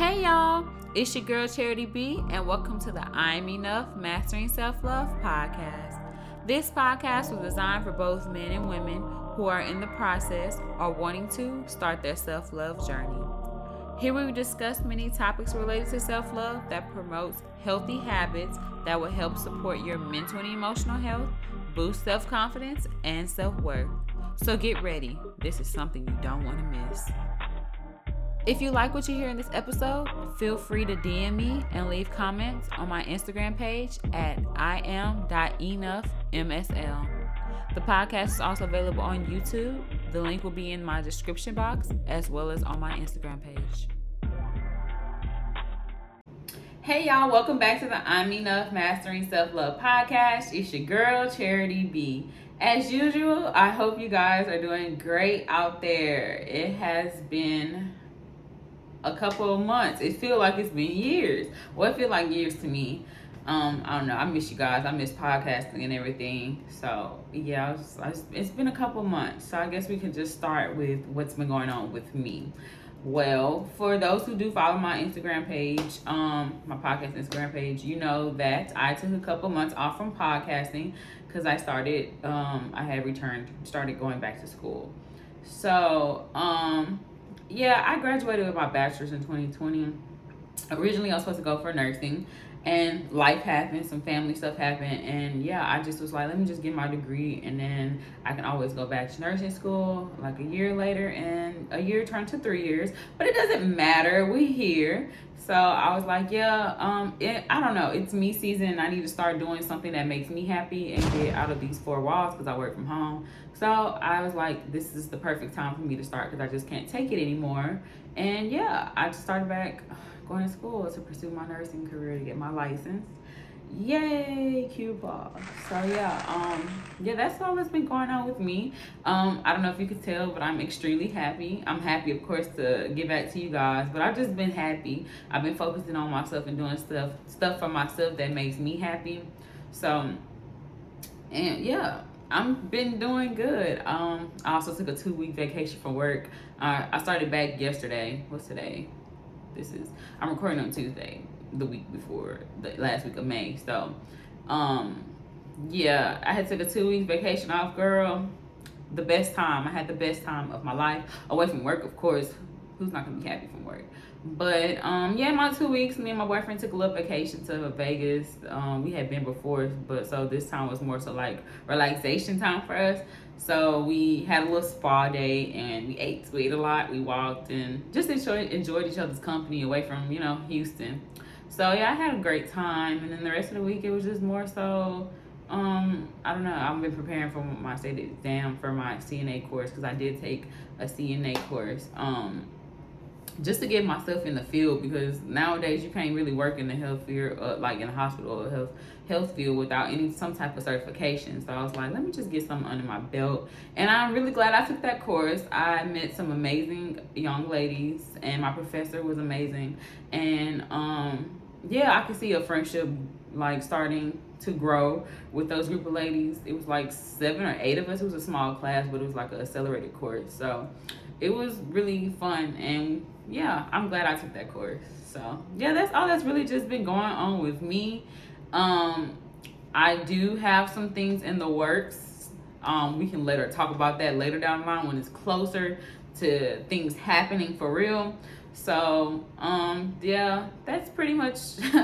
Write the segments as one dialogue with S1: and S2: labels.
S1: Hey y'all, it's your girl Charity B, and welcome to the I'm Enough Mastering Self Love podcast. This podcast was designed for both men and women who are in the process or wanting to start their self love journey. Here we discuss many topics related to self love that promotes healthy habits that will help support your mental and emotional health, boost self confidence, and self worth. So get ready. This is something you don't want to miss. If you like what you hear in this episode, feel free to DM me and leave comments on my Instagram page at iam.enoughmsl. The podcast is also available on YouTube. The link will be in my description box as well as on my Instagram page. Hey y'all, welcome back to the I'm Enough Mastering Self Love podcast. It's your girl, Charity B. As usual, I hope you guys are doing great out there. It has been a couple of months. It feels like it's been years. Well, it feels like years to me. Um, I don't know. I miss you guys. I miss podcasting and everything. So yeah, I was, I was, it's been a couple months. So I guess we can just start with what's been going on with me. Well, for those who do follow my Instagram page, um, my podcast Instagram page, you know that I took a couple months off from podcasting because I started, um, I had returned, started going back to school. So, um, yeah, I graduated with my bachelor's in 2020. Originally, I was supposed to go for nursing, and life happened, some family stuff happened, and yeah, I just was like, let me just get my degree, and then I can always go back to nursing school like a year later, and a year turned to three years, but it doesn't matter. We here, so I was like, yeah, um, it, I don't know. It's me season. I need to start doing something that makes me happy and get out of these four walls because I work from home. So I was like, this is the perfect time for me to start because I just can't take it anymore. And yeah, I just started back going to school to pursue my nursing career to get my license. Yay, Cuba. So yeah, um, yeah, that's all that's been going on with me. Um, I don't know if you could tell, but I'm extremely happy. I'm happy, of course, to get back to you guys, but I've just been happy. I've been focusing on myself and doing stuff stuff for myself that makes me happy. So and yeah, I've been doing good. Um, I also took a two week vacation from work. Uh, I started back yesterday. What's today? This is I'm recording on Tuesday the week before the last week of May. So, um, yeah, I had took a two week vacation off, girl. The best time. I had the best time of my life away from work, of course. Who's not gonna be happy from work? But um, yeah, my two weeks, me and my boyfriend took a little vacation to Vegas. Um, we had been before, but so this time was more so like relaxation time for us. So we had a little spa day and we ate, we ate a lot. We walked and just enjoyed enjoyed each other's company away from you know Houston. So yeah, I had a great time, and then the rest of the week it was just more so. Um, I don't know. I've been preparing for my state exam for my CNA course because I did take a CNA course. Um, just to get myself in the field because nowadays you can't really work in the health field, uh, like in a hospital or health health field without any some type of certification. So I was like, let me just get something under my belt, and I'm really glad I took that course. I met some amazing young ladies, and my professor was amazing, and um yeah, I could see a friendship like starting to grow with those group of ladies. It was like seven or eight of us. It was a small class, but it was like an accelerated course. So it was really fun. And yeah, I'm glad I took that course. So yeah, that's all that's really just been going on with me. Um, I do have some things in the works. Um, we can later talk about that later down the line when it's closer to things happening for real. So, um, yeah, that's pretty much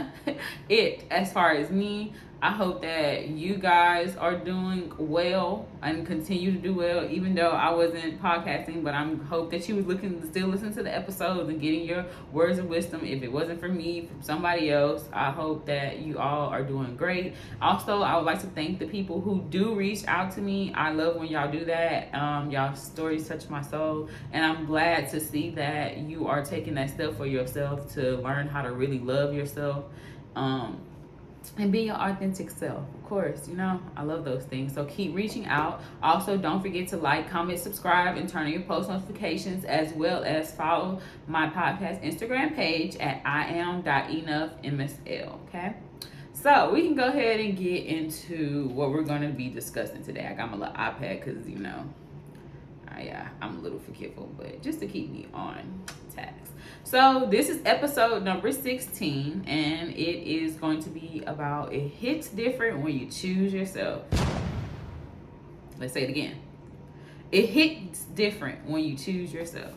S1: it as far as me. I hope that you guys are doing well and continue to do well, even though I wasn't podcasting. But I'm hope that you was looking still listen to the episodes and getting your words of wisdom. If it wasn't for me, from somebody else, I hope that you all are doing great. Also, I would like to thank the people who do reach out to me. I love when y'all do that. Um, y'all stories touch my soul, and I'm glad to see that you are taking that step for yourself to learn how to really love yourself. Um, and be your authentic self. Of course, you know, I love those things. So keep reaching out. Also, don't forget to like, comment, subscribe, and turn on your post notifications, as well as follow my podcast Instagram page at iam.enoughmsl. Okay. So we can go ahead and get into what we're going to be discussing today. I got my little iPad because, you know, I, uh, I'm a little forgetful, but just to keep me on tax. So this is episode number 16, and it is going to be about it hits different when you choose yourself. Let's say it again. It hits different when you choose yourself.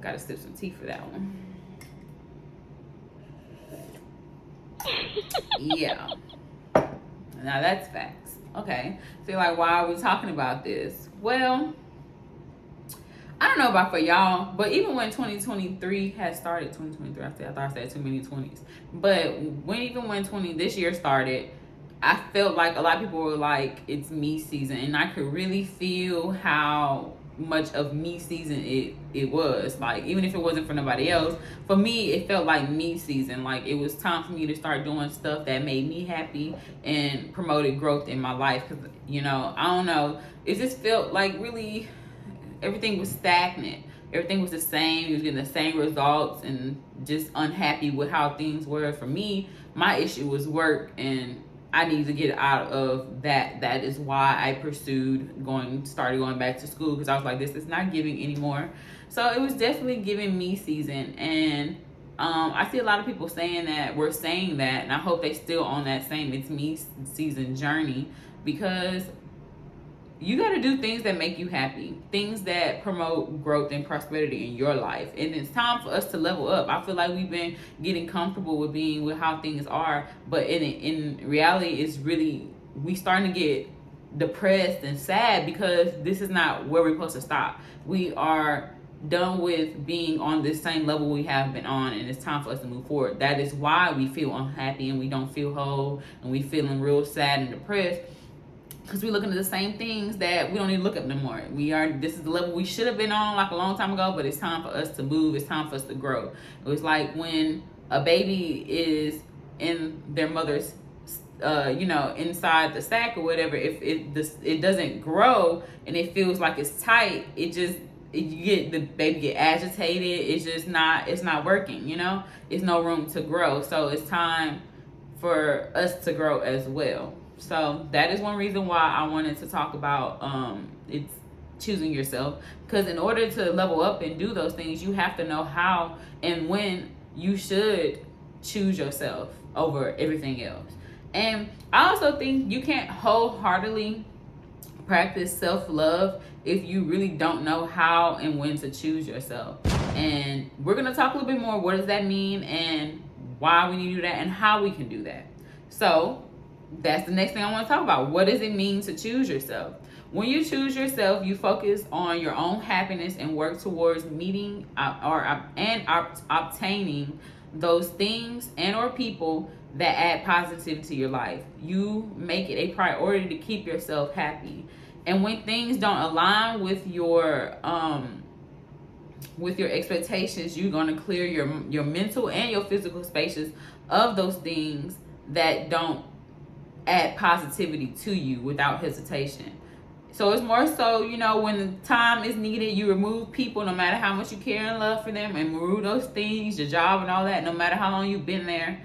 S1: Gotta sip some tea for that one. yeah. Now that's facts. Okay. So like, why are we talking about this? Well, I don't know about for y'all, but even when 2023 had started, 2023, I said I thought I said too many 20s. But when even when 20 this year started, I felt like a lot of people were like, it's me season, and I could really feel how much of me season it it was. Like even if it wasn't for nobody else for me it felt like me season. Like it was time for me to start doing stuff that made me happy and promoted growth in my life. Because you know i don't know. It just felt like really everything was stagnant everything was the same you was getting the same results and just unhappy with how things were for me my issue was work and I need to get out of that. That is why I pursued going, started going back to school because I was like, this is not giving anymore. So it was definitely giving me season. And um, I see a lot of people saying that we're saying that, and I hope they still on that same it's me season journey because you got to do things that make you happy, things that promote growth and prosperity in your life. And it's time for us to level up. I feel like we've been getting comfortable with being with how things are, but in in reality, it's really we starting to get depressed and sad because this is not where we're supposed to stop. We are done with being on this same level we have been on and it's time for us to move forward. That is why we feel unhappy and we don't feel whole and we feeling real sad and depressed because we're looking at the same things that we don't to look at no more. We are this is the level we should have been on like a long time ago, but it's time for us to move. It's time for us to grow. It was like when a baby is in their mother's uh, you know, inside the sack or whatever, if it this it doesn't grow and it feels like it's tight, it just you get the baby get agitated. It's just not it's not working. You know, it's no room to grow. So it's time for us to grow as well. So that is one reason why I wanted to talk about um, it's choosing yourself because in order to level up and do those things, you have to know how and when you should choose yourself over everything else. And I also think you can't wholeheartedly practice self love if you really don't know how and when to choose yourself. And we're going to talk a little bit more what does that mean and why we need to do that and how we can do that. So, that's the next thing I want to talk about. What does it mean to choose yourself? When you choose yourself, you focus on your own happiness and work towards meeting uh, or uh, and obtaining those things and or people that add positivity to your life. You make it a priority to keep yourself happy. And when things don't align with your um with your expectations, you're going to clear your your mental and your physical spaces of those things that don't add positivity to you without hesitation. So it's more so, you know, when time is needed, you remove people no matter how much you care and love for them and remove those things, your job and all that, no matter how long you've been there,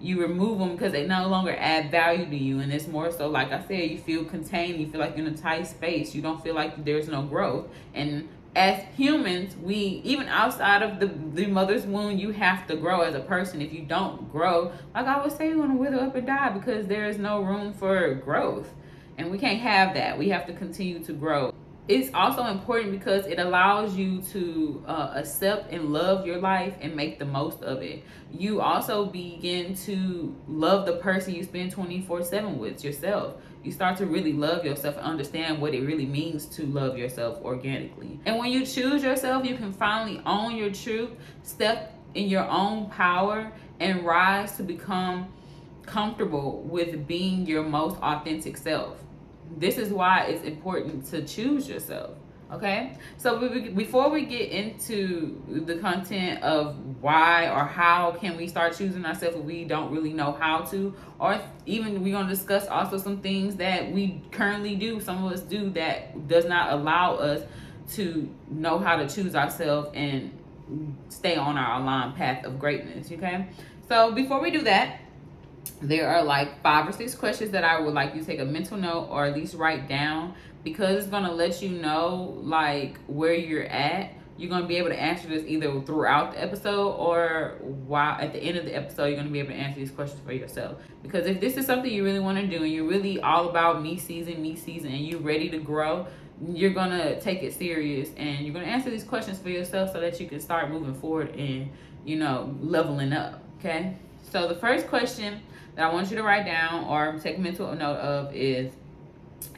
S1: you remove them because they no longer add value to you. And it's more so, like I said, you feel contained, you feel like you're in a tight space, you don't feel like there's no growth. And as humans, we even outside of the, the mother's womb, you have to grow as a person. If you don't grow, like I would say, you're gonna wither up and die because there is no room for growth. And we can't have that. We have to continue to grow. It's also important because it allows you to uh, accept and love your life and make the most of it. You also begin to love the person you spend 24 7 with yourself you start to really love yourself and understand what it really means to love yourself organically. And when you choose yourself, you can finally own your truth, step in your own power, and rise to become comfortable with being your most authentic self. This is why it's important to choose yourself. Okay, so before we get into the content of why or how can we start choosing ourselves if we don't really know how to, or even we're gonna discuss also some things that we currently do, some of us do that does not allow us to know how to choose ourselves and stay on our aligned path of greatness. Okay, so before we do that, there are like five or six questions that I would like you to take a mental note or at least write down because it's gonna let you know like where you're at you're going to be able to answer this either throughout the episode or while at the end of the episode, you're going to be able to answer these questions for yourself. Because if this is something you really want to do and you're really all about me season, me season, and you're ready to grow, you're going to take it serious and you're going to answer these questions for yourself so that you can start moving forward and, you know, leveling up. Okay. So the first question that I want you to write down or take mental note of is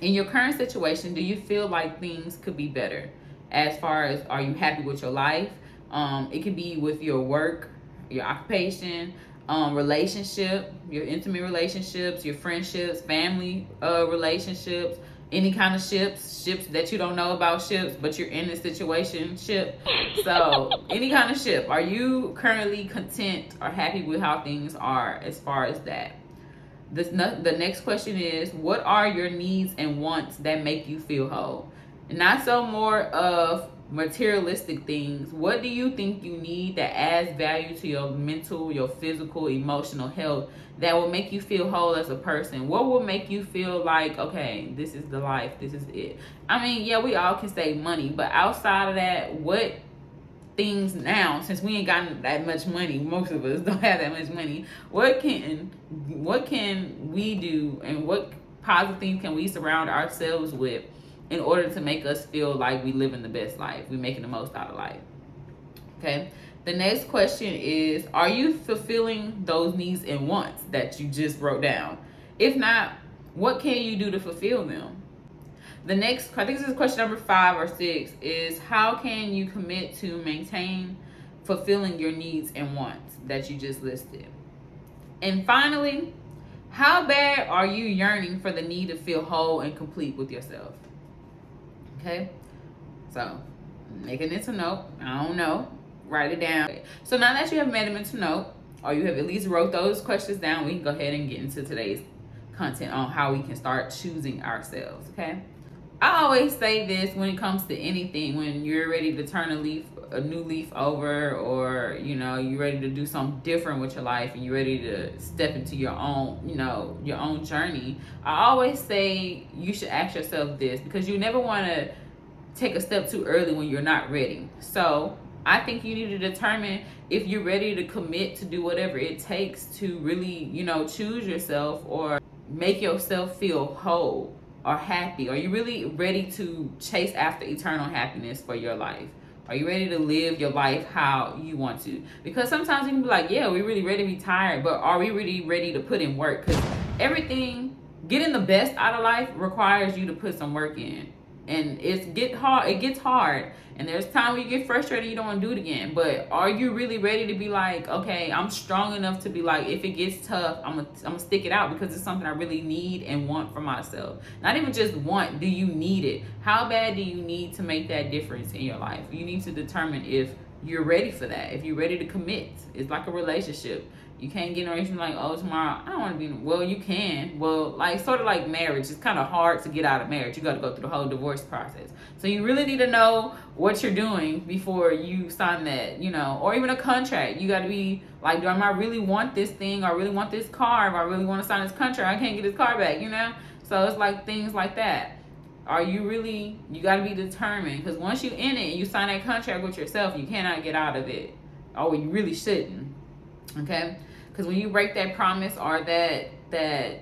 S1: in your current situation, do you feel like things could be better? as far as are you happy with your life? Um, it could be with your work, your occupation, um, relationship, your intimate relationships, your friendships, family uh, relationships, any kind of ships, ships that you don't know about ships, but you're in a situation ship. So any kind of ship. Are you currently content or happy with how things are as far as that? This the next question is what are your needs and wants that make you feel whole? not so more of materialistic things. What do you think you need that adds value to your mental, your physical, emotional health that will make you feel whole as a person? What will make you feel like, okay, this is the life, this is it? I mean, yeah, we all can save money, but outside of that, what things now since we ain't gotten that much money most of us don't have that much money what can what can we do and what positive things can we surround ourselves with in order to make us feel like we living the best life. We're making the most out of life. Okay. The next question is Are you fulfilling those needs and wants that you just wrote down? If not, what can you do to fulfill them? The next, I think this is question number five or six, is How can you commit to maintain fulfilling your needs and wants that you just listed? And finally, how bad are you yearning for the need to feel whole and complete with yourself? Okay? So, make a mental note. I don't know. Write it down. So now that you have made a mental note, or you have at least wrote those questions down, we can go ahead and get into today's content on how we can start choosing ourselves. Okay? I always say this when it comes to anything, when you're ready to turn a leaf, a new leaf over, or you know, you're ready to do something different with your life and you're ready to step into your own, you know, your own journey. I always say you should ask yourself this because you never want to take a step too early when you're not ready. So I think you need to determine if you're ready to commit to do whatever it takes to really, you know, choose yourself or make yourself feel whole or happy? Are you really ready to chase after eternal happiness for your life? Are you ready to live your life how you want to? Because sometimes you can be like, yeah, we're really ready to be tired, but are we really ready to put in work? Because everything, getting the best out of life requires you to put some work in and it's get hard it gets hard. And there's time where you get frustrated you don't want to do it again. But are you really ready to be like okay i'm strong enough to be like if it gets tough i'm gonna I'm gonna stick it out because it's something i really need and want for myself. Not even just want do you need it? How bad do you need to make that difference in your life? You need to determine if you're ready for that if you're ready to commit. It's like a relationship you can't get in a relationship like, oh, tomorrow I don't want to be. Well, you can. Well, like sort of like marriage. It's kind of hard to get out of marriage. You got to go through the whole divorce process. So you really need to know what you're doing before you sign that, you know, or even a contract. You got to be like, do I really want this thing? Or I really want this car? If I really want to sign this contract, I can't get this car back. You know. So it's like things like that. Are you really? You got to be determined because once you in it and you sign that contract with yourself, you cannot get out of it. Oh, you really shouldn't. Okay because when you break that promise or that that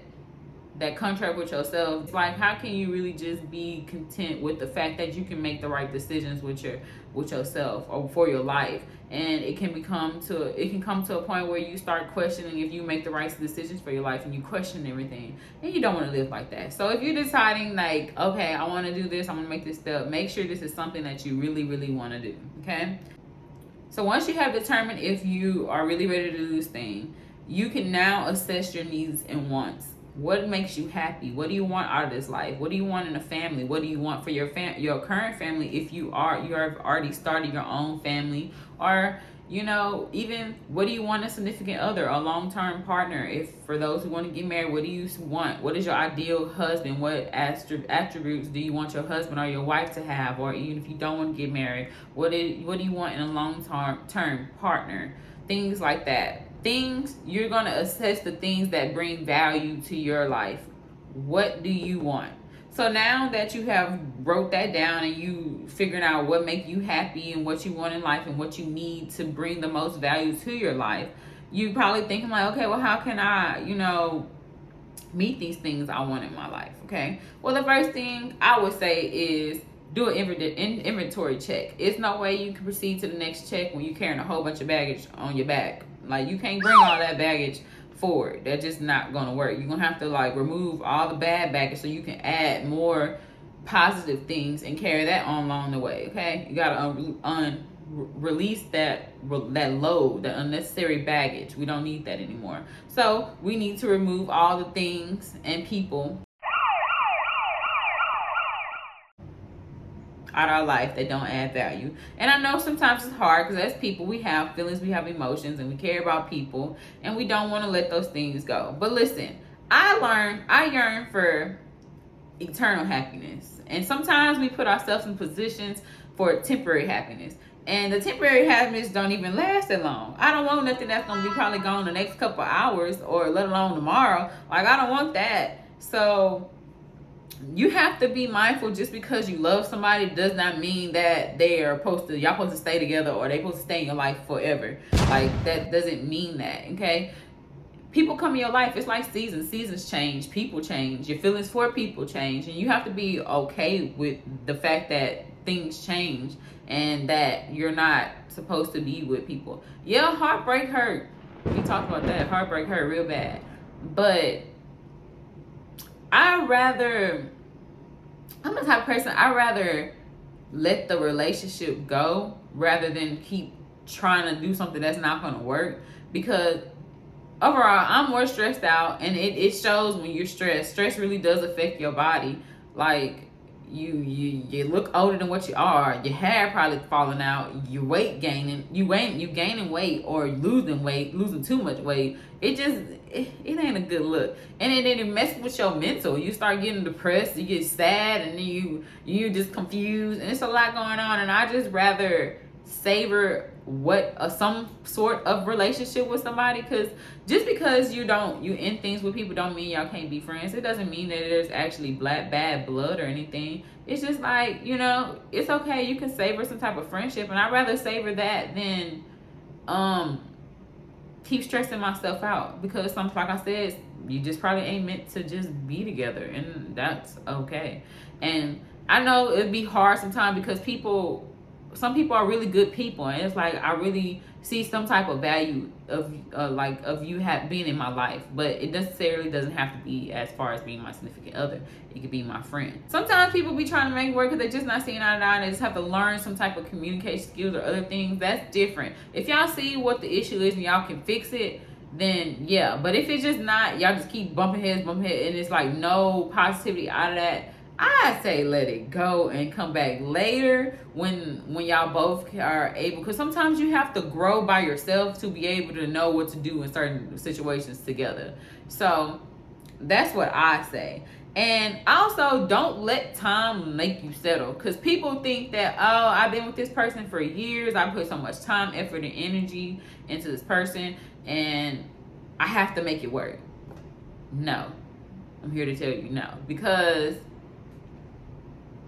S1: that contract with yourself it's like how can you really just be content with the fact that you can make the right decisions with your with yourself or for your life? And it can become to it can come to a point where you start questioning if you make the right decisions for your life and you question everything. And you don't want to live like that. So if you're deciding like okay i want to do this i'm going to make this step make sure this is something that you really really want to do okay? So once you have determined if you are really ready to do this thing you can now assess your needs and wants. What makes you happy? What do you want out of this life? What do you want in a family? What do you want for your fam- your current family if you are you have already started your own family or you know, even what do you want a significant other, a long term partner? If for those who want to get married, what do you want? What is your ideal husband? What attributes do you want your husband or your wife to have? Or even if you don't want to get married, what is what do you want in a long term term partner? Things like that things you're going to assess the things that bring value to your life what do you want So now that you have wrote that down and you figured out what make you happy and what you want in life and what you need to bring the most value to your life, you probably thinking like, okay, well, how can I, you know, meet these things I want in my life? Okay. Well, the first thing I would say is do an inventory check. It's no way you can proceed to the next check when you're carrying a whole bunch of baggage on your back. Like you can't bring all that baggage forward. That's just not gonna work. You're gonna have to like remove all the bad baggage so you can add more positive things and carry that on along the way. Okay, you gotta un, un release that that load, that unnecessary baggage. We don't need that anymore. So we need to remove all the things and people out our life that don't add value. And I know sometimes it's hard because as people, we have feelings, we have emotions, and we care about people, and we don't want to let those things go. But listen, I learned, I yearn for eternal happiness. And sometimes we put ourselves in positions for temporary happiness. And the temporary happiness don't even last that long. I don't want nothing that's gonna be probably gone the next couple hours or let alone tomorrow. Like I don't want that. So you have to be mindful just because you love somebody does not mean that they are supposed to y'all supposed to stay together or they supposed to stay in your life forever. Like that doesn't mean that okay? People come in your life it's like seasons. Seasons change people change your feelings for people change and you have to be okay with the fact that things change and that you're not supposed to be with people. Yeah heartbreak hurt. We talked about that. Heartbreak hurt real bad. But I rather I'm the type of person I rather let the relationship go rather than keep trying to do something that's not gonna work because overall I'm more stressed out and it, it shows when you're stressed. Stress really does affect your body. Like you you you look older than what you are. Your hair probably falling out. Your weight gaining. You ain't you gaining weight or losing weight, losing too much weight. It just it, it ain't a good look. And then it messes with your mental. You start getting depressed. You get sad, and then you you just confused, and it's a lot going on. And I just rather savor what uh, some sort of relationship with somebody because just because you don't you end things with people don't mean y'all can't be friends it doesn't mean that there's actually black bad blood or anything it's just like you know it's okay you can savor some type of friendship and i'd rather savor that than um keep stressing myself out because some like i said you just probably ain't meant to just be together and that's okay. And i know it'd be hard sometimes because people some people are really good people and it's like i really see some type of value of uh, like of you have being in my life but it necessarily doesn't have to be as far as being my significant other. It could be my friend. Sometimes people be trying to make work because they're just not seeing eye to eye and they just have to learn some type of communication skills or other things. That's different. If y'all see what the issue is and y'all can fix it then yeah. But if it's just not y'all just keep bumping heads bumping heads and it's like no positivity out of that I say let it go and come back later when when y'all both are able because sometimes you have to grow by yourself to be able to know what to do in certain situations together. So that's what I say. And also don't let time make you settle because people think that oh I've been with this person for years I put so much time effort and energy into this person and I have to make it work. No. I'm here to tell you no because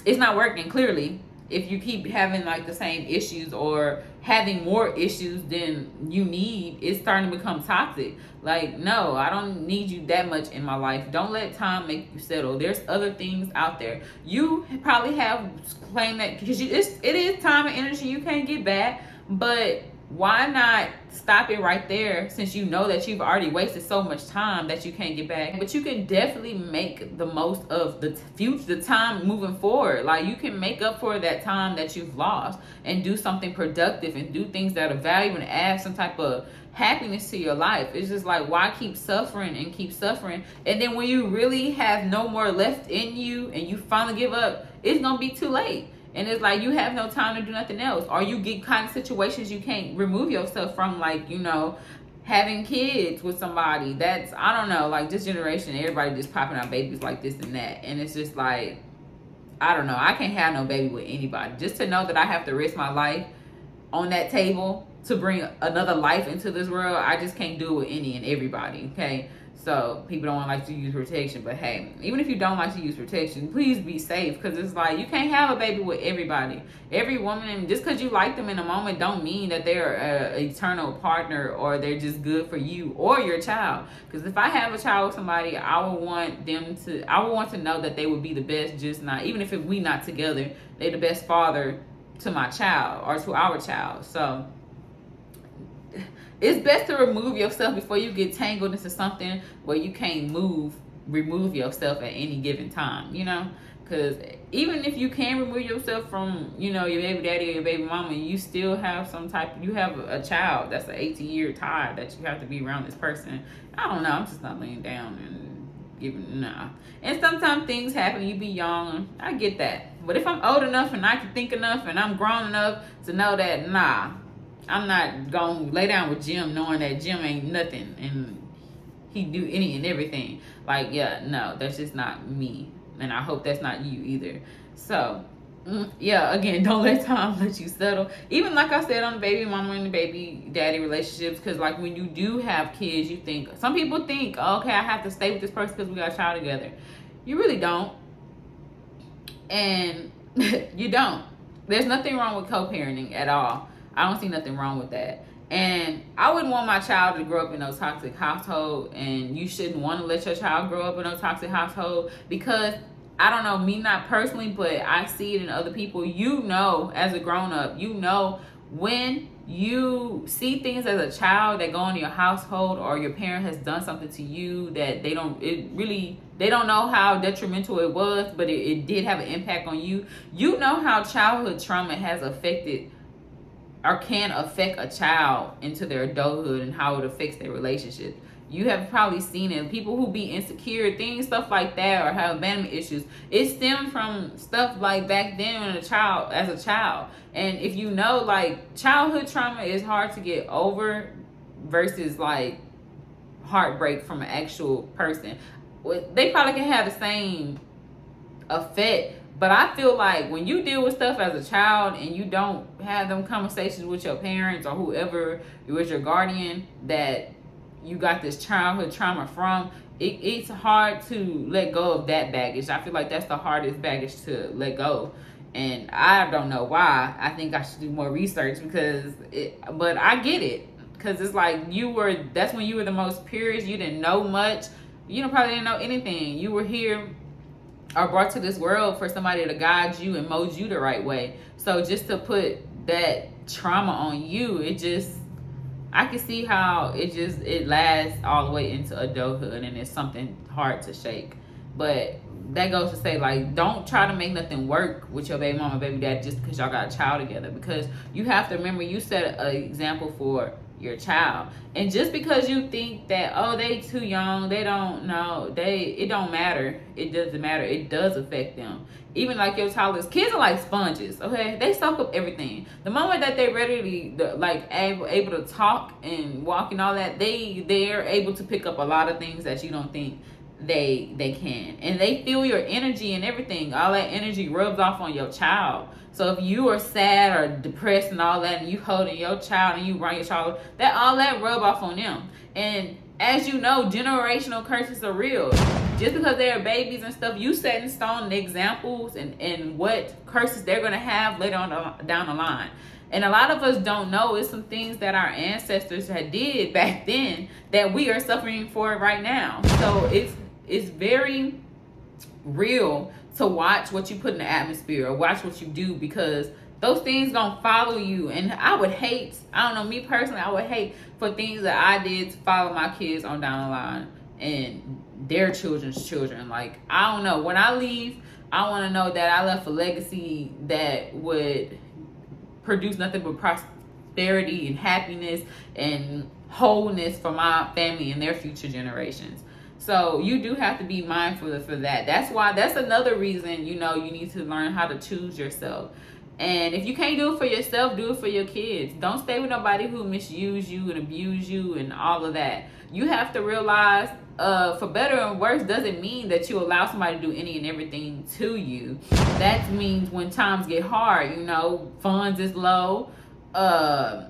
S1: it's not working clearly. If you keep having like the same issues or having more issues than you need it's starting to become toxic. Like no i don't need you that much in my life. Don't let time make you settle. There's other things out there. You probably have claimed that because you it's, it is time and energy. You can't get back. But why not stop it right there since you know that you've already wasted so much time that you can't get back? But you can definitely make the most of the future the time moving forward. Like you can make up for that time that you've lost and do something productive and do things that are valuable and add some type of happiness to your life. It's just like why keep suffering and keep suffering? And then when you really have no more left in you and you finally give up it's gonna be too late and it's like you have no time to do nothing else. Or you get kind of situations you can't remove yourself from like you know having kids with somebody. That's i don't know like this generation everybody just popping out babies like this and that. And it's just like i don't know. I can't have no baby with anybody. Just to know that i have to risk my life on that table to bring another life into this world i just can't do it with any and everybody okay So people don't like to use protection, but hey, even if you don't like to use protection, please be safe because it's like you can't have a baby with everybody. Every woman, just because you like them in a moment, don't mean that they're an eternal partner or they're just good for you or your child. Because if I have a child with somebody, I would want them to, I would want to know that they would be the best, just not even if we not together, they the best father to my child or to our child. So it's best to remove yourself before you get tangled into something where you can't move remove yourself at any given time you know? Because even if you can remove yourself from you know your baby daddy or your baby mama you still have some type you have a child that's an 18 year tie that you have to be around this person. I don't know. I'm just not laying down and giving nah. And sometimes things happen. You be young. I get that. But if i'm old enough and i can think enough and i'm grown enough to know that nah I'm not gonna lay down with Jim knowing that Jim ain't nothing and he do any and everything. Like, yeah, no, that's just not me. And I hope that's not you either. So, mm, yeah, again, don't let time let you settle. Even like I said on the baby mama and the baby daddy relationships, because like when you do have kids, you think some people think, okay, I have to stay with this person because we got a child together. You really don't, and you don't. There's nothing wrong with co-parenting at all. I don't see nothing wrong with that. And I wouldn't want my child to grow up in a toxic household, and you shouldn't want to let your child grow up in a toxic household because I don't know, me not personally, but I see it in other people. You know, as a grown up, you know when you see things as a child that go in your household or your parent has done something to you that they don't it really they don't know how detrimental it was but it, it did have an impact on you you know how childhood trauma has affected or can affect a child into their adulthood and how it affects their relationship. You have probably seen it. People who be insecure, things, stuff like that, or have abandonment issues. It stems from stuff like back then when a child, as a child. And if you know, like childhood trauma is hard to get over versus like heartbreak from an actual person. They probably can have the same effect but I feel like when you deal with stuff as a child and you don't have them conversations with your parents or whoever was your guardian that you got this childhood trauma from, it, it's hard to let go of that baggage. I feel like that's the hardest baggage to let go. And I don't know why. I think I should do more research because it, but I get it. Because it's like you were, that's when you were the most purest. You didn't know much. You probably didn't know anything. You were here are brought to this world for somebody to guide you and mold you the right way. So just to put that trauma on you, it just I can see how it just it lasts all the way into adulthood and it's something hard to shake. But that goes to say like don't try to make nothing work with your baby mama, baby dad just because y'all got a child together because you have to remember you set an example for your child. And just because you think that oh they too young, they don't know, they it don't matter. It doesn't matter. It does affect them. Even like your toddlers, kids are like sponges. Okay, they soak up everything. The moment that they're ready to like able able to talk and walk and all that, they they're able to pick up a lot of things that you don't think they they can. And they feel your energy and everything. All that energy rubs off on your child. So if you are sad or depressed and all that and you holding your child and you run your child that all that rub off on them. And as you know generational curses are real. Just because they're babies and stuff you set in stone the examples and and what curses they're gonna have later on uh, down the line. And a lot of us don't know. It's some things that our ancestors had did back then that we are suffering for right now. So it's it's very real to watch what you put in the atmosphere or watch what you do because those things gonna follow you. And i would hate i don't know me personally i would hate for things that i did to follow my kids on down the line and their children's children. Like i don't know. When i leave i want to know that i left a legacy that would produce nothing but prosperity and happiness and wholeness for my family and their future generations so you do have to be mindful for that. That's why that's another reason, you know, you need to learn how to choose yourself. And if you can't do it for yourself, do it for your kids. Don't stay with nobody who misuse you and abuse you and all of that. You have to realize, uh, for better and worse, doesn't mean that you allow somebody to do any and everything to you. That means when times get hard, you know, funds is low, uh,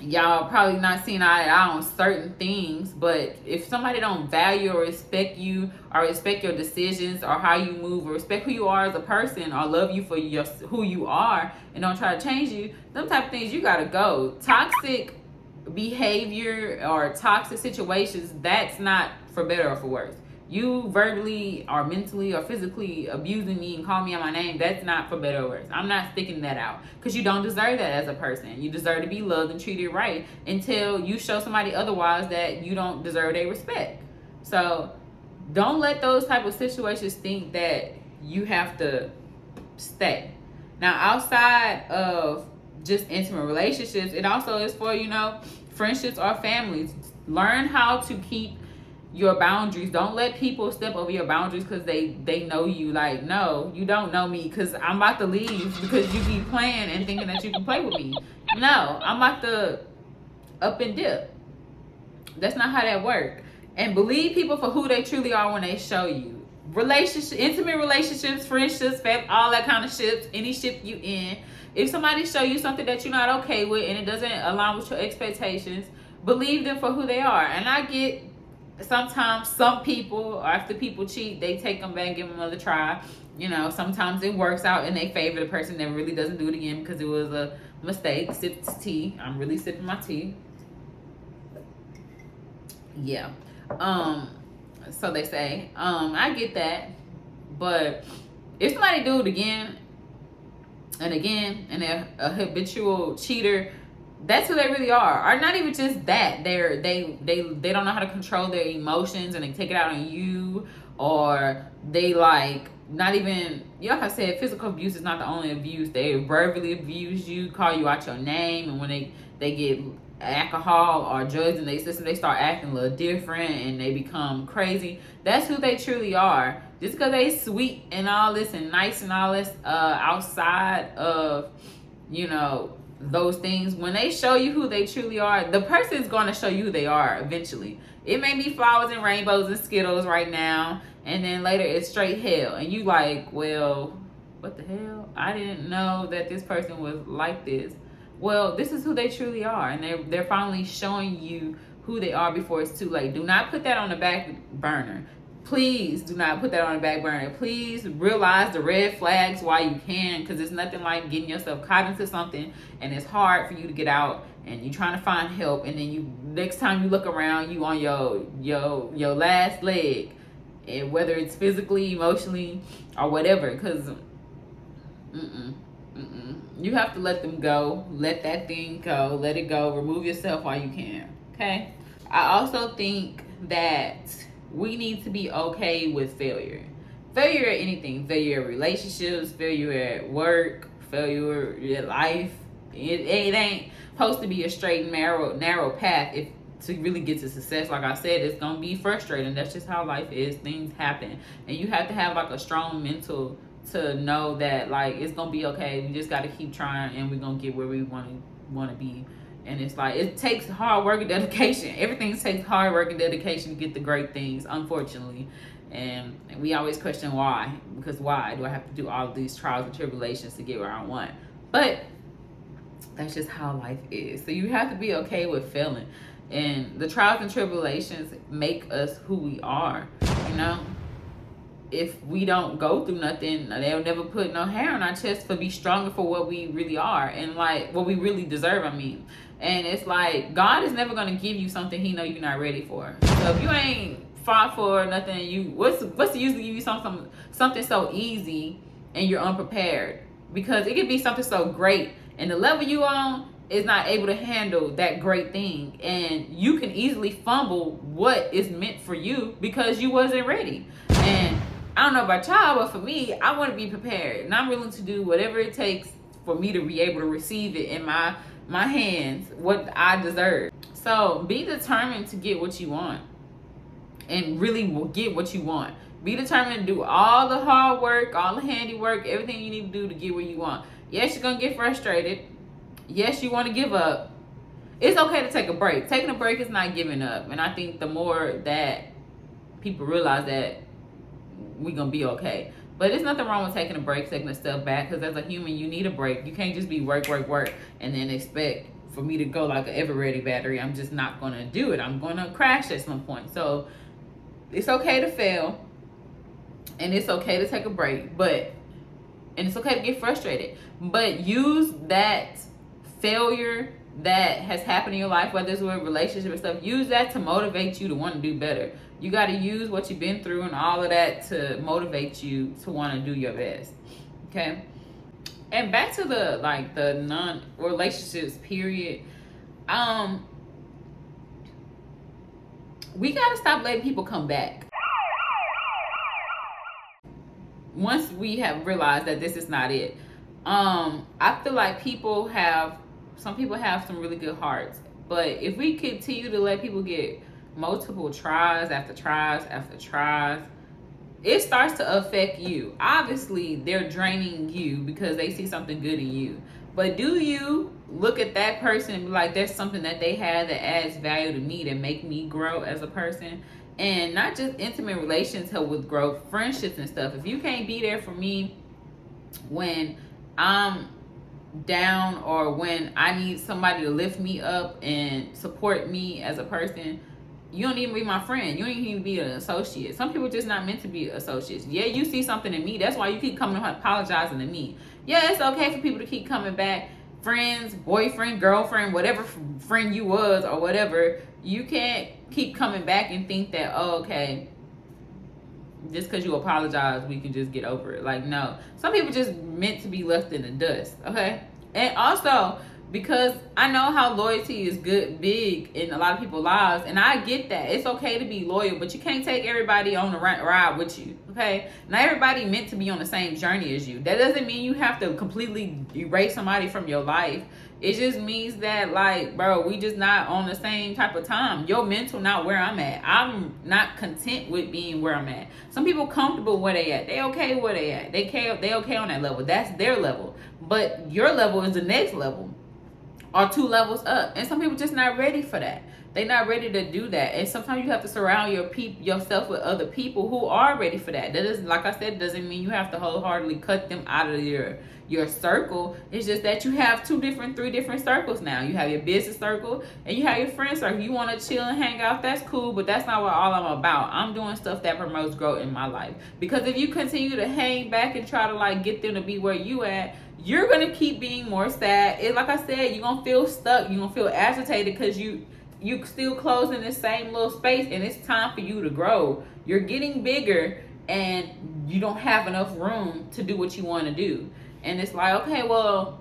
S1: y'all probably not seeing eye to eye on certain things but if somebody don't value or respect you or respect your decisions or how you move or respect who you are as a person or love you for your who you are and don't try to change you them type of things you gotta go. Toxic behavior or toxic situations that's not for better or for worse you verbally or mentally or physically abusing me and call me on my name, that's not for better or worse. I'm not sticking that out because you don't deserve that as a person. You deserve to be loved and treated right until you show somebody otherwise that you don't deserve their respect. So don't let those type of situations think that you have to stay. Now, outside of just intimate relationships, it also is for, you know, friendships or families. Learn how to keep your boundaries. Don't let people step over your boundaries because they they know you. Like, no, you don't know me because I'm about to leave because you be playing and thinking that you can play with me. No, I'm about to up and dip. That's not how that work. And believe people for who they truly are when they show you. Relationship, intimate relationships, friendships, all that kind of ships, any ship you in. If somebody show you something that you're not okay with and it doesn't align with your expectations, believe them for who they are. And I get sometimes some people after people cheat they take them back and give them another try. You know sometimes it works out in their favor. The person that really doesn't do it again because it was a mistake. Sip tea. I'm really sipping my tea. Yeah. Um so they say um i get that. But if somebody do it again and again and they're a habitual cheater that's who they really are or not even just that they're they they they don't know how to control their emotions and they take it out on you or they like not even you like I said, physical abuse is not the only abuse. They verbally abuse you, call you out your name, and when they they get alcohol or drugs in their system, they start acting a little different and they become crazy. That's who they truly are. Just because they sweet and all this and nice and all this uh, outside of you know those things when they show you who they truly are the person is going to show you who they are eventually. It may be flowers and rainbows and skittles right now and then later it's straight hell. And you like well what the hell? I didn't know that this person was like this. Well this is who they truly are and they're, they're finally showing you who they are before it's too late. Do not put that on the back burner please do not put that on the back burner. Please realize the red flags while you can because it's nothing like getting yourself caught into something and it's hard for you to get out and you're trying to find help and then you next time you look around you on your your your last leg. And whether it's physically emotionally or whatever because mm-mm, mm-mm. you have to let them go. Let that thing go. Let it go. Remove yourself while you can okay? I also think that we need to be okay with failure. Failure at anything, failure at relationships, failure at work, failure at life. It, it ain't supposed to be a straight narrow narrow path. If to really get to success like i said it's gonna be frustrating. That's just how life is. Things happen. And you have to have like a strong mental to know that like it's gonna be okay. We just got to keep trying and we're gonna get where we want to want to be and it's like it takes hard work and dedication. Everything takes hard work and dedication to get the great things unfortunately. And, we always question why because why do i have to do all these trials and tribulations to get where i want? But that's just how life is. So you have to be okay with failing. And the trials and tribulations make us who we are you know? If we don't go through nothing, they'll never put no hair on our chest for be stronger for what we really are and like what we really deserve. I mean, and it's like God is never gonna give you something He know you're not ready for. So if you ain't fought for nothing, you what's what's the use to give you something something so easy and you're unprepared? Because it could be something so great and the level you on is not able to handle that great thing. And you can easily fumble what is meant for you because you wasn't ready. And I don't know about y'all, but for me, I want to be prepared, and I'm willing to do whatever it takes for me to be able to receive it in my my hands, what I deserve. So be determined to get what you want, and really get what you want. Be determined to do all the hard work, all the handiwork, everything you need to do to get where you want. Yes, you're gonna get frustrated. Yes, you want to give up. It's okay to take a break. Taking a break is not giving up, and I think the more that people realize that we're gonna be okay. But there's nothing wrong with taking a break, taking a step back, because as a human, you need a break. You can't just be work, work, work, and then expect for me to go like an ever ready battery. I'm just not gonna do it. I'm gonna crash at some point. So it's okay to fail and it's okay to take a break, but and it's okay to get frustrated. But use that failure that has happened in your life, whether it's with relationship and stuff, use that to motivate you to want to do better. You got to use what you've been through and all of that to motivate you to want to do your best. Okay. And back to the like the non relationships period. Um, we got to stop letting people come back. Once we have realized that this is not it, um, I feel like people have some people have some really good hearts, but if we continue to let people get multiple tries after tries after tries, it starts to affect you. Obviously, they're draining you because they see something good in you. But do you look at that person and be like, there's something that they have that adds value to me that make me grow as a person? And not just intimate relations help with growth, friendships and stuff. If you can't be there for me when I'm down or when I need somebody to lift me up and support me as a person, you don't even be my friend. You don't even be an associate. Some people just not meant to be associates. Yeah, you see something in me. That's why you keep coming apologizing to me. Yeah, it's okay for people to keep coming back. Friends, boyfriend, girlfriend, whatever friend you was or whatever, you can't keep coming back and think that, oh, okay, just because you apologize, we can just get over it. Like, no. Some people just meant to be left in the dust, okay? And also, because I know how loyalty is good, big in a lot of people's lives, and I get that. It's okay to be loyal, but you can't take everybody on the ride with you, okay? Not everybody meant to be on the same journey as you. That doesn't mean you have to completely erase somebody from your life. It just means that like bro we just not on the same type of time. Your mental not where i'm at. I'm not content with being where i'm at. Some people comfortable where they at. They okay where they at. They okay they okay on that level. That's their level. But your level is the next level or two levels up and some people just not ready for that they're not ready to do that and sometimes you have to surround your peop- yourself with other people who are ready for that that is like i said doesn't mean you have to wholeheartedly cut them out of your your circle. It's just that you have two different, three different circles now. You have your business circle and you have your friend circle. You want to chill and hang out, that's cool, but that's not what all I'm about. I'm doing stuff that promotes growth in my life. Because if you continue to hang back and try to like get them to be where you at, you're gonna keep being more sad. It like I said, you're gonna feel stuck, you're gonna feel agitated because you you still close in the same little space and it's time for you to grow. You're getting bigger and you don't have enough room to do what you want to do. And it's like, okay, well,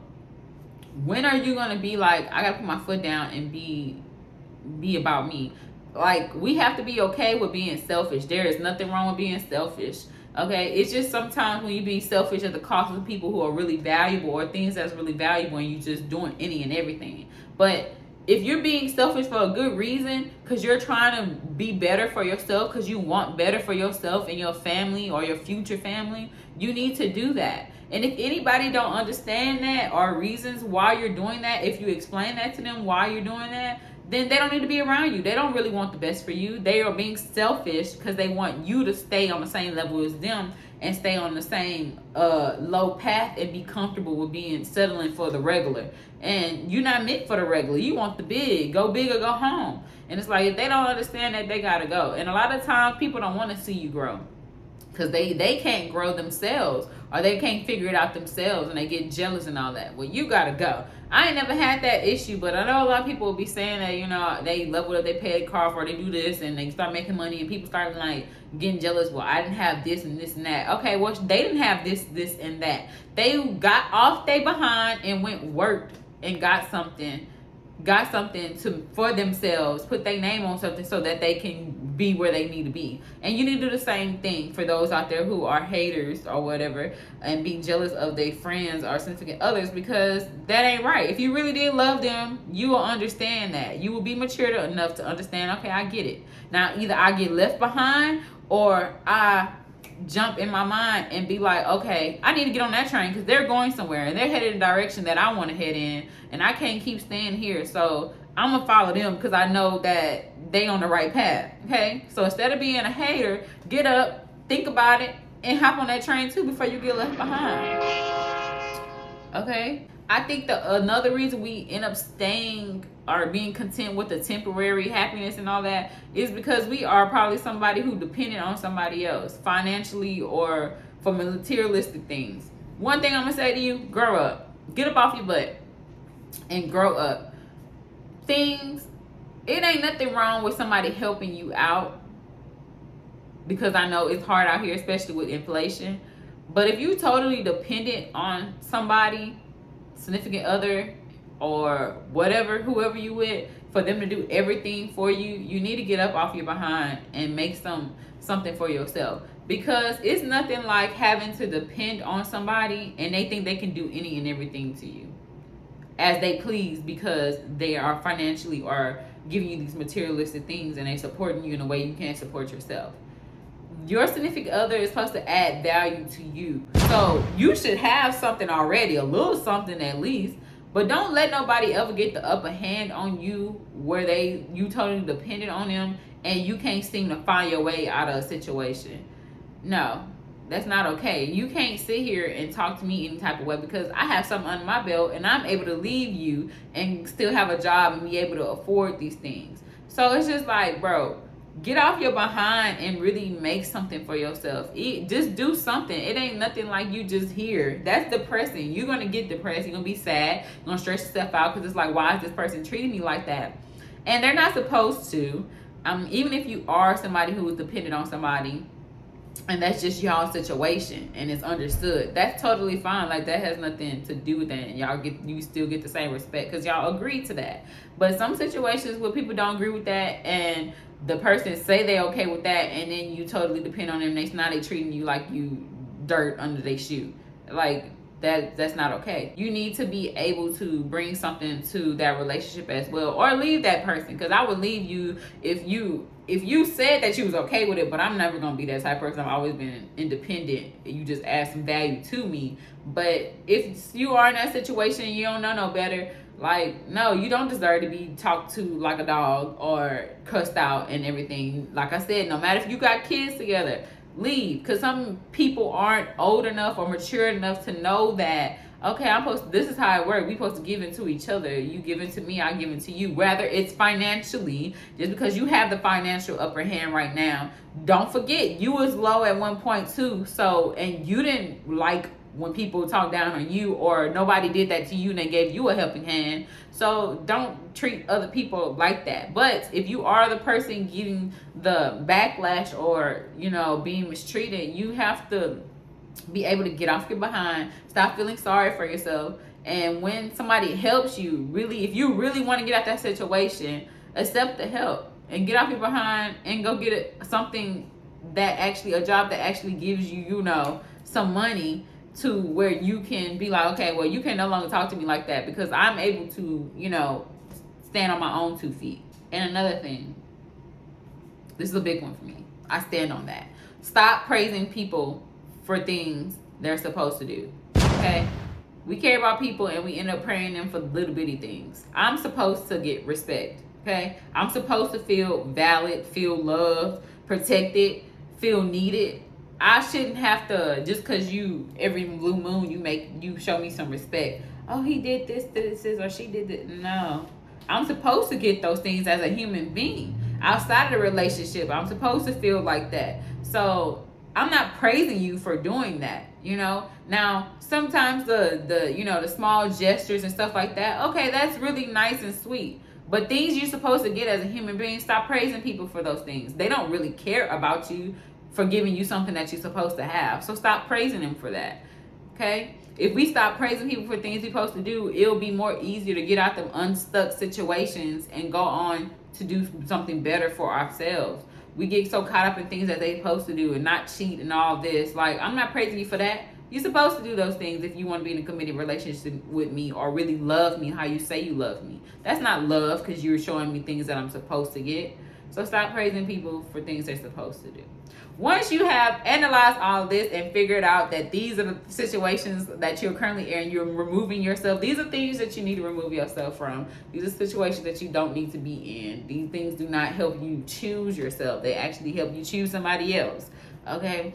S1: when are you gonna be like, I gotta put my foot down and be be about me? Like we have to be okay with being selfish. There is nothing wrong with being selfish. Okay, it's just sometimes when you be selfish at the cost of people who are really valuable or things that's really valuable and you just doing any and everything. But if you're being selfish for a good reason, because you're trying to be better for yourself, because you want better for yourself and your family or your future family, you need to do that. And if anybody don't understand that or reasons why you're doing that, if you explain that to them why you're doing that, then they don't need to be around you. They don't really want the best for you. They are being selfish because they want you to stay on the same level as them and stay on the same uh, low path and be comfortable with being settling for the regular. And you're not meant for the regular. You want the big. Go big or go home. And it's like if they don't understand that, they gotta go. And a lot of times people don't want to see you grow because they they can't grow themselves or they can't figure it out themselves and they get jealous and all that. Well you gotta go. I ain't never had that issue but i know a lot of people will be saying that you know they level up they pay a car for they do this and they start making money and people start like getting jealous. Well i didn't have this and this and that. Okay well they didn't have this this and that. They got off they behind and went worked and got something got something to for themselves, put their name on something so that they can be where they need to be. And you need to do the same thing for those out there who are haters or whatever and be jealous of their friends or significant others because that ain't right. If you really did love them, you will understand that. You will be mature enough to understand, okay, I get it. Now either I get left behind or I jump in my mind and be like, okay, I need to get on that train because they're going somewhere and they're headed in the direction that I want to head in, and I can't keep staying here. So I'm gonna follow them because I know that they on the right path. Okay, so instead of being a hater, get up, think about it, and hop on that train too before you get left behind. Okay. I think the another reason we end up staying or being content with the temporary happiness and all that is because we are probably somebody who depended on somebody else financially or for materialistic things. One thing I'm gonna say to you: grow up, get up off your butt, and grow up. Things, it ain't nothing wrong with somebody helping you out because I know it's hard out here, especially with inflation. But if you totally dependent on somebody, significant other, or whatever, whoever you with, for them to do everything for you, you need to get up off your behind and make some something for yourself. Because it's nothing like having to depend on somebody and they think they can do any and everything to you as they please because they are financially or giving you these materialistic things and they supporting you in a way you can't support yourself your significant other is supposed to add value to you. So you should have something already, a little something at least. But don't let nobody ever get the upper hand on you where they you totally dependent on them and you can't seem to find your way out of a situation. No, that's not okay. You can't sit here and talk to me any type of way because I have something under my belt and I'm able to leave you and still have a job and be able to afford these things. So it's just like, bro, get off your behind and really make something for yourself. Eat, just do something. It ain't nothing like you just here. That's depressing. You're gonna get depressed. You're gonna be sad. You're gonna stress yourself out because it's like, why is this person treating me like that? And they're not supposed to. Um, even if you are somebody who is dependent on somebody, and that's just y'all situation and it's understood. That's totally fine. Like that has nothing to do with that and y'all get you still get the same respect because y'all agree to that. But some situations where people don't agree with that and the person say they okay with that and then you totally depend on them they now they treating you like you dirt under their shoe. Like that that's not okay. You need to be able to bring something to that relationship as well or leave that person because i would leave you if you if you said that you was okay with it but i'm never gonna be that type of person i've always been independent you just add some value to me but if you are in that situation you don't know no better like, no, you don't deserve to be talked to like a dog or cussed out and everything. Like I said, no matter if you got kids together, leave. Because some people aren't old enough or mature enough to know that, okay, I'm supposed this is how it works. we supposed to give it to each other. You give it to me, I give it to you. Whether it's financially, just because you have the financial upper hand right now, don't forget you was low at one point too. So, and you didn't like when people talk down on you or nobody did that to you and they gave you a helping hand. So don't treat other people like that. But if you are the person getting the backlash or, you know, being mistreated, you have to be able to get off your behind, stop feeling sorry for yourself. And when somebody helps you, really, if you really want to get out that situation, accept the help and get off your behind and go get it, something that actually, a job that actually gives you, you know, some money to where you can be like, okay, well, you can no longer talk to me like that because I'm able to, you know, stand on my own two feet. And another thing, this is a big one for me. I stand on that. Stop praising people for things they're supposed to do. Okay? We care about people and we end up praying them for little bitty things. I'm supposed to get respect. Okay? I'm supposed to feel valid, feel loved, protected, feel needed I shouldn't have to just because you every blue moon you make you show me some respect. Oh, he did this, this, this, or she did it. No, I'm supposed to get those things as a human being outside of the relationship. I'm supposed to feel like that. So I'm not praising you for doing that. You know. Now sometimes the the you know the small gestures and stuff like that. Okay, that's really nice and sweet. But things you're supposed to get as a human being, stop praising people for those things. They don't really care about you for giving you something that you're supposed to have. So stop praising them for that. Okay? If we stop praising people for things we're supposed to do, it'll be more easier to get out them unstuck situations and go on to do something better for ourselves. We get so caught up in things that they're supposed to do and not cheat and all this. Like, I'm not praising you for that. You're supposed to do those things if you want to be in a committed relationship with me or really love me how you say you love me. That's not love because you're showing me things that I'm supposed to get. So stop praising people for things they're supposed to do once you have analyzed all this and figured out that these are the situations that you're currently in, you're removing yourself. These are things that you need to remove yourself from. These are situations that you don't need to be in. These things do not help you choose yourself. They actually help you choose somebody else. Okay?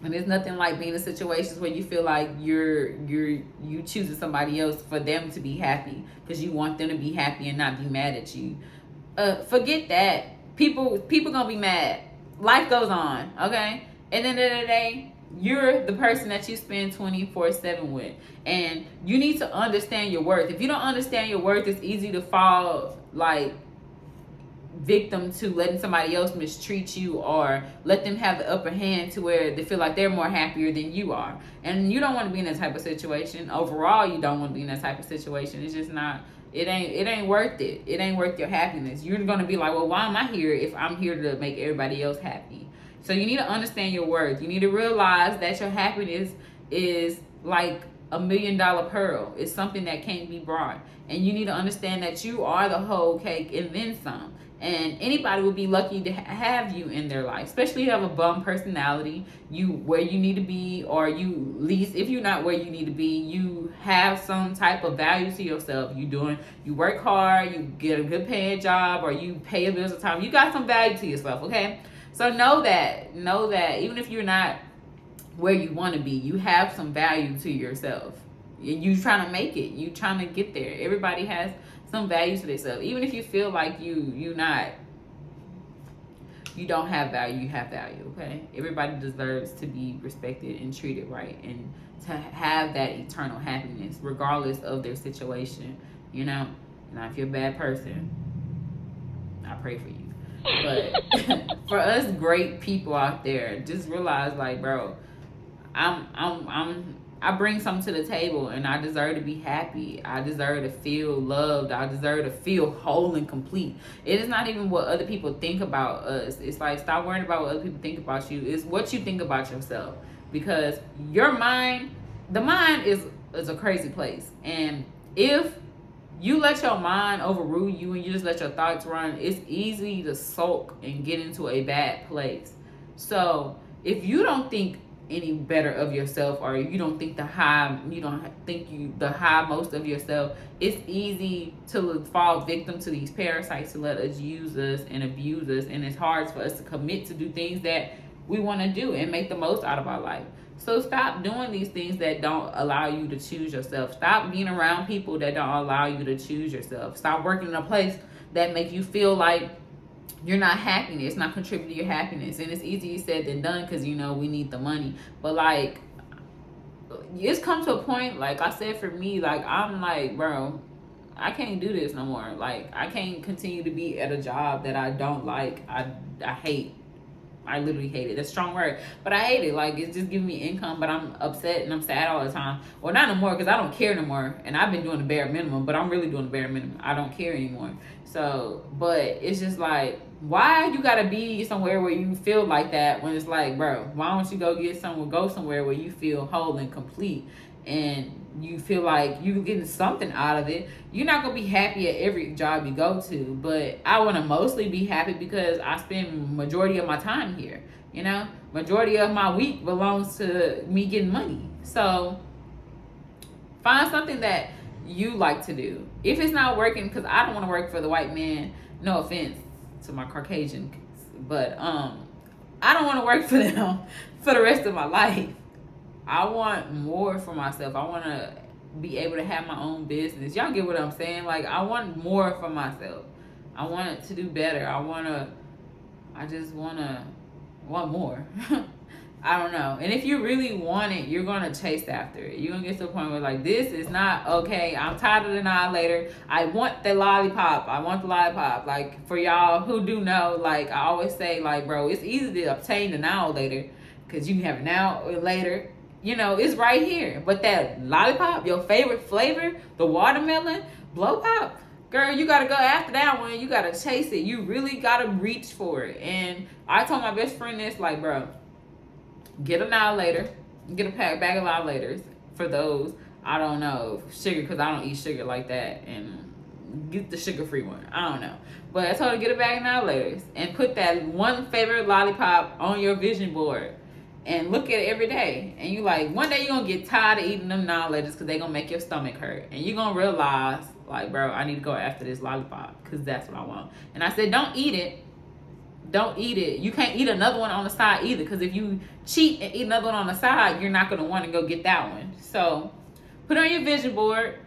S1: and there's nothing like being in situations where you feel like you're you're you choosing somebody else for them to be happy because you want them to be happy and not be mad at you uh forget that people people gonna be mad life goes on okay and then the end of the day you're the person that you spend 24 7 with and you need to understand your worth if you don't understand your worth it's easy to fall like victim to letting somebody else mistreat you or let them have the upper hand to where they feel like they're more happier than you are. And you don't want to be in that type of situation. Overall, you don't want to be in that type of situation. It's just not it ain't it ain't worth it. It ain't worth your happiness. You're gonna be like, well, why am I here if I'm here to make everybody else happy? So you need to understand your worth. You need to realize that your happiness is like a million dollar pearl. It's something that can't be brought. And you need to understand that you are the whole cake and then some and anybody would be lucky to have you in their life especially you have a bum personality. You where you need to be or you least if you're not where you need to be you have some type of value to yourself. You doing you work hard you get a good paying job or you pay your bills on time. You got some value to yourself okay? So know that know that even if you're not where you want to be you have some value to yourself. And you trying to make it. You trying to get there. Everybody has some value to themselves. Even if you feel like you you not you don't have value, you have value, okay? Everybody deserves to be respected and treated right and to have that eternal happiness regardless of their situation, you know? Now if you're a bad person, I pray for you. But for us great people out there, just realize like, bro, I'm I'm I'm I bring something to the table and I deserve to be happy. I deserve to feel loved. I deserve to feel whole and complete. It is not even what other people think about us. It's like stop worrying about what other people think about you. It's what you think about yourself. Because your mind, the mind is is a crazy place. And if you let your mind overrule you and you just let your thoughts run, it's easy to sulk and get into a bad place. So if you don't think any better of yourself or you don't think the high you don't think you the high most of yourself it's easy to fall victim to these parasites to let us use us and abuse us and it's hard for us to commit to do things that we want to do and make the most out of our life. So stop doing these things that don't allow you to choose yourself. Stop being around people that don't allow you to choose yourself. Stop working in a place that make you feel like you're not happiness it's not contributing to your happiness. And it's easier said than done because you know we need the money. But like it's come to a point like i said for me like i'm like bro i can't do this no more. Like i can't continue to be at a job that i don't like. I i hate I literally hate it. That's a strong word, but I hate it. Like it's just giving me income, but I'm upset and I'm sad all the time. Well, not anymore because I don't care no more, and I've been doing the bare minimum. But I'm really doing the bare minimum. I don't care anymore. So, but it's just like why you gotta be somewhere where you feel like that when it's like, bro, why don't you go get somewhere, go somewhere where you feel whole and complete and you feel like you're getting something out of it. You're not gonna be happy at every job you go to, but I wanna mostly be happy because I spend majority of my time here. You know, majority of my week belongs to me getting money. So find something that you like to do. If it's not working, because I don't want to work for the white man. No offense to my Caucasian, but um, I don't want to work for them for the rest of my life. I want more for myself. I want to be able to have my own business. Y'all get what I'm saying? Like I want more for myself. I want to do better. I want to. I just want to want more. I don't know. And if you really want it, you're gonna chase after it. You're gonna get to a point where like this is not okay. I'm tired of the Now and Later. I want the lollipop. I want the lollipop. Like for y'all who do know, like I always say, like bro, it's easy to obtain the now later because you can have it now or later. You know, it's right here. But that lollipop, your favorite flavor, the watermelon, blow pop, girl, you gotta go after that one. You gotta chase it. You really gotta reach for it. And I told my best friend this, like, bro get a later, get a pack bag of laters for those. I don't know sugar because I don't eat sugar like that, and get the sugar free one. I don't know, but I told her get a bag of laters and put that one favorite lollipop on your vision board and look at it every day. And you like one day you're gonna get tired of eating them laters because they gonna make your stomach hurt, and you're gonna realize like, bro, I need to go after this lollipop because that's what I want. And I said, don't eat it don't eat it. You can't eat another one on the side either, because if you cheat and eat another one on the side, you're not gonna want to go get that one. So put on your vision board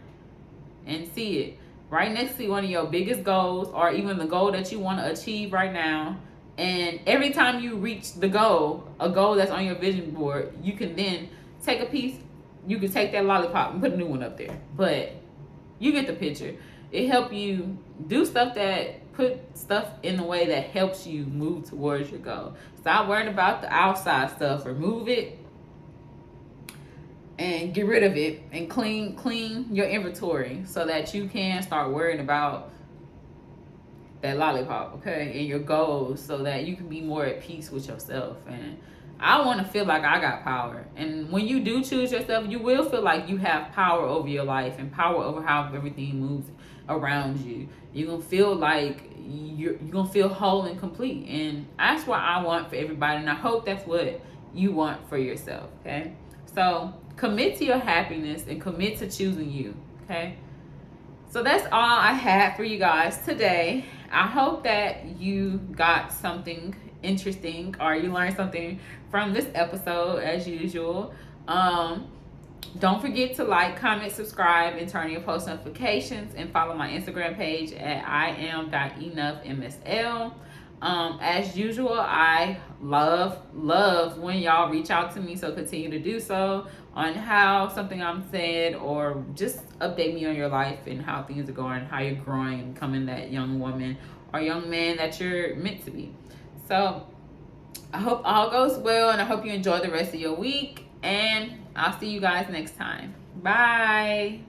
S1: and see it right next to one of your biggest goals or even the goal that you want to achieve right now. And every time you reach the goal, a goal that's on your vision board, you can then take a piece, you can take that lollipop and put a new one up there. But you get the picture. It help you do stuff that put stuff in the way that helps you move towards your goal. Stop worrying about the outside stuff. Remove it and get rid of it and clean clean your inventory so that you can start worrying about that lollipop, okay, and your goals so that you can be more at peace with yourself. And I want to feel like I got power. And when you do choose yourself, you will feel like you have power over your life and power over how everything moves around you. You're going to feel like you're, you're going to feel whole and complete. And that's what I want for everybody. And I hope that's what you want for yourself, okay? So commit to your happiness and commit to choosing you, okay? So that's all I had for you guys today. I hope that you got something interesting or you learned something from this episode as usual. Um, don't forget to like, comment, subscribe, and turn your post notifications and follow my Instagram page at I am.enoughmsl. Um, as usual, I love, love when y'all reach out to me, so continue to do so on how something I'm said or just update me on your life and how things are going, how you're growing and becoming that young woman or young man that you're meant to be. So I hope all goes well and I hope you enjoy the rest of your week and I'll see you guys next time. Bye.